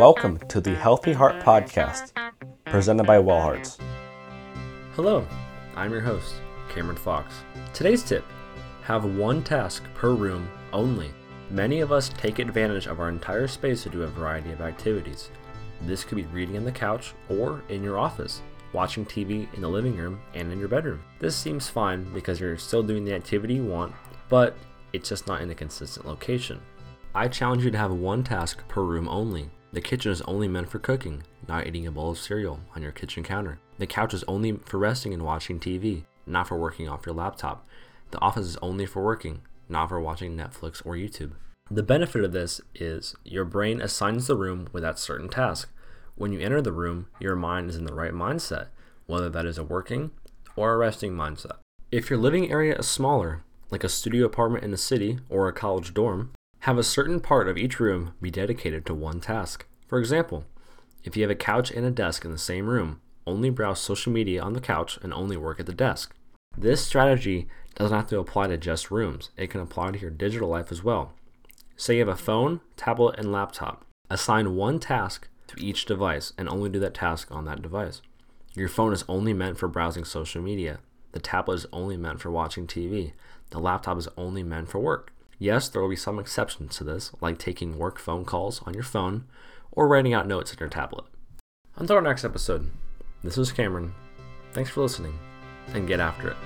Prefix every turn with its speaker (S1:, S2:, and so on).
S1: Welcome to the Healthy Heart Podcast, presented by Well Hearts.
S2: Hello, I'm your host, Cameron Fox. Today's tip have one task per room only. Many of us take advantage of our entire space to do a variety of activities. This could be reading on the couch or in your office, watching TV in the living room and in your bedroom. This seems fine because you're still doing the activity you want, but it's just not in a consistent location. I challenge you to have one task per room only. The kitchen is only meant for cooking, not eating a bowl of cereal on your kitchen counter. The couch is only for resting and watching TV, not for working off your laptop. The office is only for working, not for watching Netflix or YouTube. The benefit of this is your brain assigns the room with that certain task. When you enter the room, your mind is in the right mindset, whether that is a working or a resting mindset. If your living area is smaller, like a studio apartment in the city or a college dorm, have a certain part of each room be dedicated to one task. For example, if you have a couch and a desk in the same room, only browse social media on the couch and only work at the desk. This strategy doesn't have to apply to just rooms, it can apply to your digital life as well. Say you have a phone, tablet, and laptop. Assign one task to each device and only do that task on that device. Your phone is only meant for browsing social media. The tablet is only meant for watching TV. The laptop is only meant for work. Yes, there will be some exceptions to this, like taking work phone calls on your phone or writing out notes on your tablet. Until our next episode, this is Cameron. Thanks for listening, and get after it.